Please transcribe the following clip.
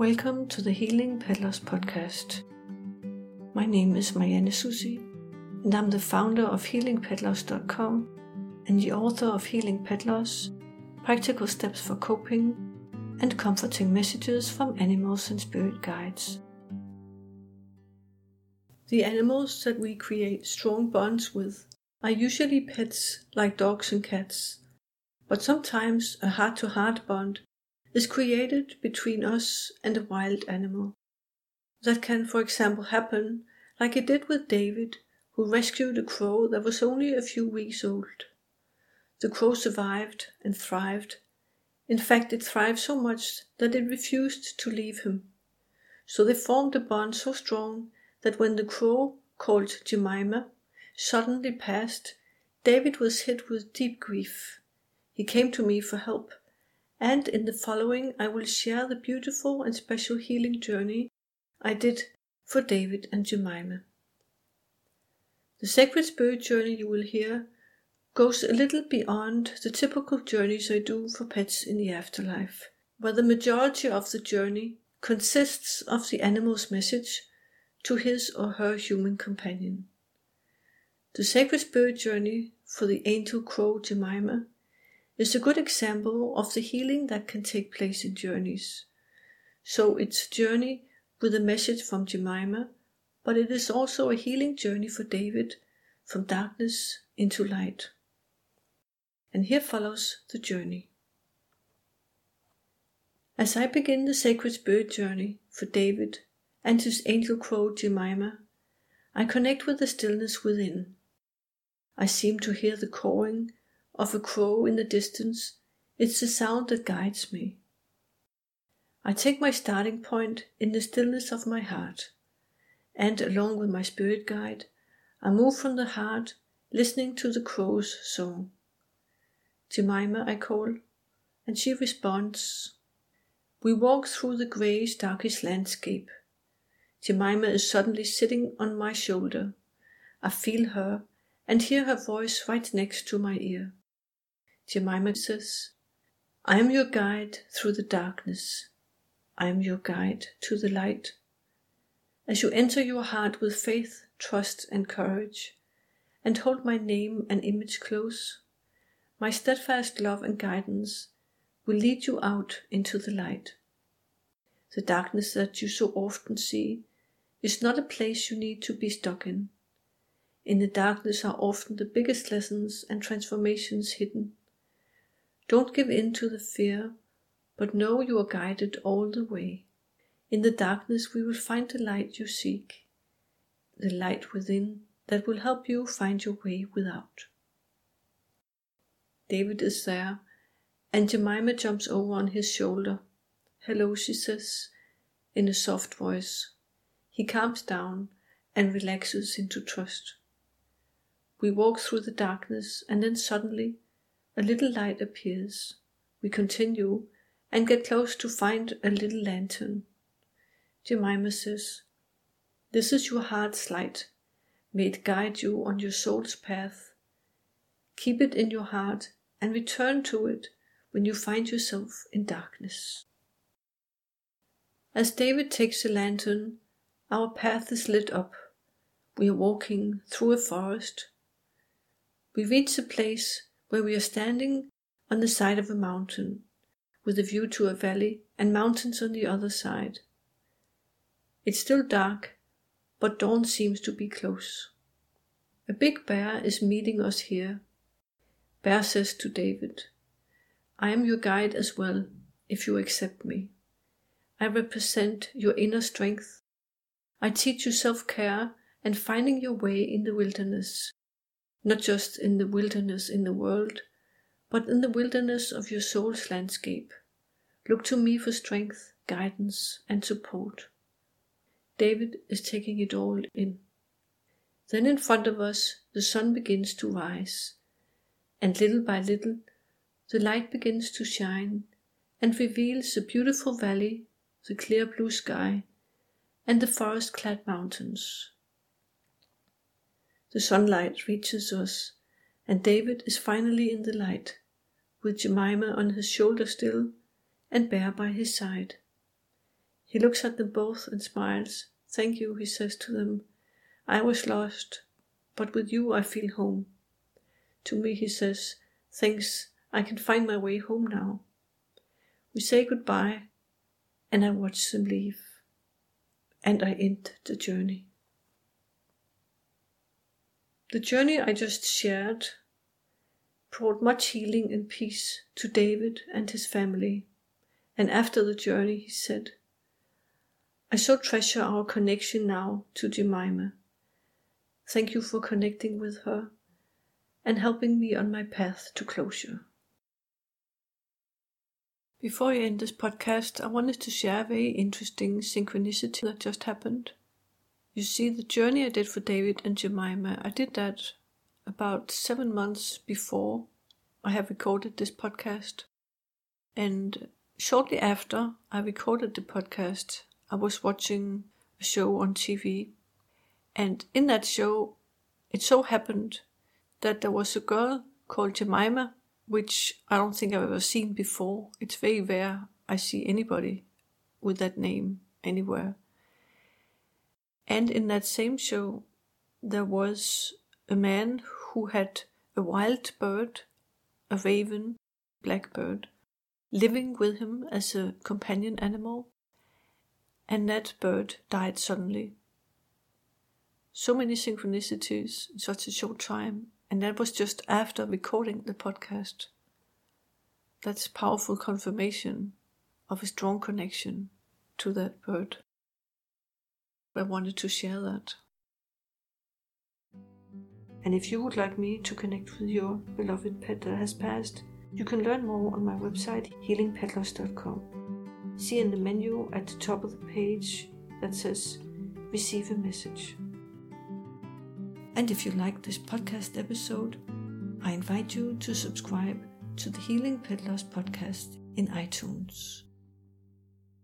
Welcome to the Healing Pet Loss podcast. My name is Marianne Soucy, and I'm the founder of HealingPetLoss.com and the author of Healing Pet Loss Practical Steps for Coping and Comforting Messages from Animals and Spirit Guides. The animals that we create strong bonds with are usually pets like dogs and cats, but sometimes a heart to heart bond is created between us and a wild animal. That can, for example, happen like it did with David, who rescued a crow that was only a few weeks old. The crow survived and thrived. In fact, it thrived so much that it refused to leave him. So they formed a bond so strong that when the crow, called Jemima, suddenly passed, David was hit with deep grief. He came to me for help and in the following I will share the beautiful and special healing journey I did for David and Jemima. The sacred spirit journey you will hear goes a little beyond the typical journeys I do for pets in the afterlife, where the majority of the journey consists of the animal's message to his or her human companion. The sacred spirit journey for the angel crow Jemima is a good example of the healing that can take place in journeys. So it's a journey with a message from Jemima, but it is also a healing journey for David from darkness into light. And here follows the journey. As I begin the sacred spirit journey for David and his angel crow Jemima, I connect with the stillness within. I seem to hear the cawing of a crow in the distance, it's the sound that guides me. I take my starting point in the stillness of my heart, and along with my spirit guide, I move from the heart, listening to the crow's song. Jemima, I call, and she responds. We walk through the grey, darkish landscape. Jemima is suddenly sitting on my shoulder. I feel her and hear her voice right next to my ear. Jemima says, I am your guide through the darkness. I am your guide to the light. As you enter your heart with faith, trust, and courage, and hold my name and image close, my steadfast love and guidance will lead you out into the light. The darkness that you so often see is not a place you need to be stuck in. In the darkness are often the biggest lessons and transformations hidden. Don't give in to the fear, but know you are guided all the way. In the darkness, we will find the light you seek, the light within that will help you find your way without. David is there, and Jemima jumps over on his shoulder. Hello, she says, in a soft voice. He calms down and relaxes into trust. We walk through the darkness, and then suddenly a little light appears. We continue and get close to find a little lantern. Jemima says, This is your heart's light. May it guide you on your soul's path. Keep it in your heart and return to it when you find yourself in darkness. As David takes the lantern, our path is lit up. We are walking through a forest. We reach a place where we are standing on the side of a mountain, with a view to a valley and mountains on the other side. It's still dark, but dawn seems to be close. A big bear is meeting us here. Bear says to David, I am your guide as well, if you accept me. I represent your inner strength. I teach you self care and finding your way in the wilderness not just in the wilderness in the world, but in the wilderness of your soul's landscape. Look to me for strength, guidance, and support. David is taking it all in. Then in front of us, the sun begins to rise, and little by little, the light begins to shine and reveals the beautiful valley, the clear blue sky, and the forest clad mountains. The sunlight reaches us, and David is finally in the light, with Jemima on his shoulder still, and Bear by his side. He looks at them both and smiles. Thank you, he says to them. I was lost, but with you I feel home. To me, he says, Thanks, I can find my way home now. We say goodbye, and I watch them leave, and I end the journey. The journey I just shared brought much healing and peace to David and his family. And after the journey, he said, I so treasure our connection now to Jemima. Thank you for connecting with her and helping me on my path to closure. Before I end this podcast, I wanted to share a very interesting synchronicity that just happened. You see, the journey I did for David and Jemima, I did that about seven months before I have recorded this podcast. And shortly after I recorded the podcast, I was watching a show on TV. And in that show, it so happened that there was a girl called Jemima, which I don't think I've ever seen before. It's very rare I see anybody with that name anywhere. And in that same show, there was a man who had a wild bird, a raven, blackbird, living with him as a companion animal, and that bird died suddenly. So many synchronicities in such a short time, and that was just after recording the podcast. That's powerful confirmation of a strong connection to that bird. I wanted to share that. And if you would like me to connect with your beloved pet that has passed, you can learn more on my website healingpetloss.com. See in the menu at the top of the page that says Receive a Message. And if you like this podcast episode, I invite you to subscribe to the Healing Pet Loss podcast in iTunes.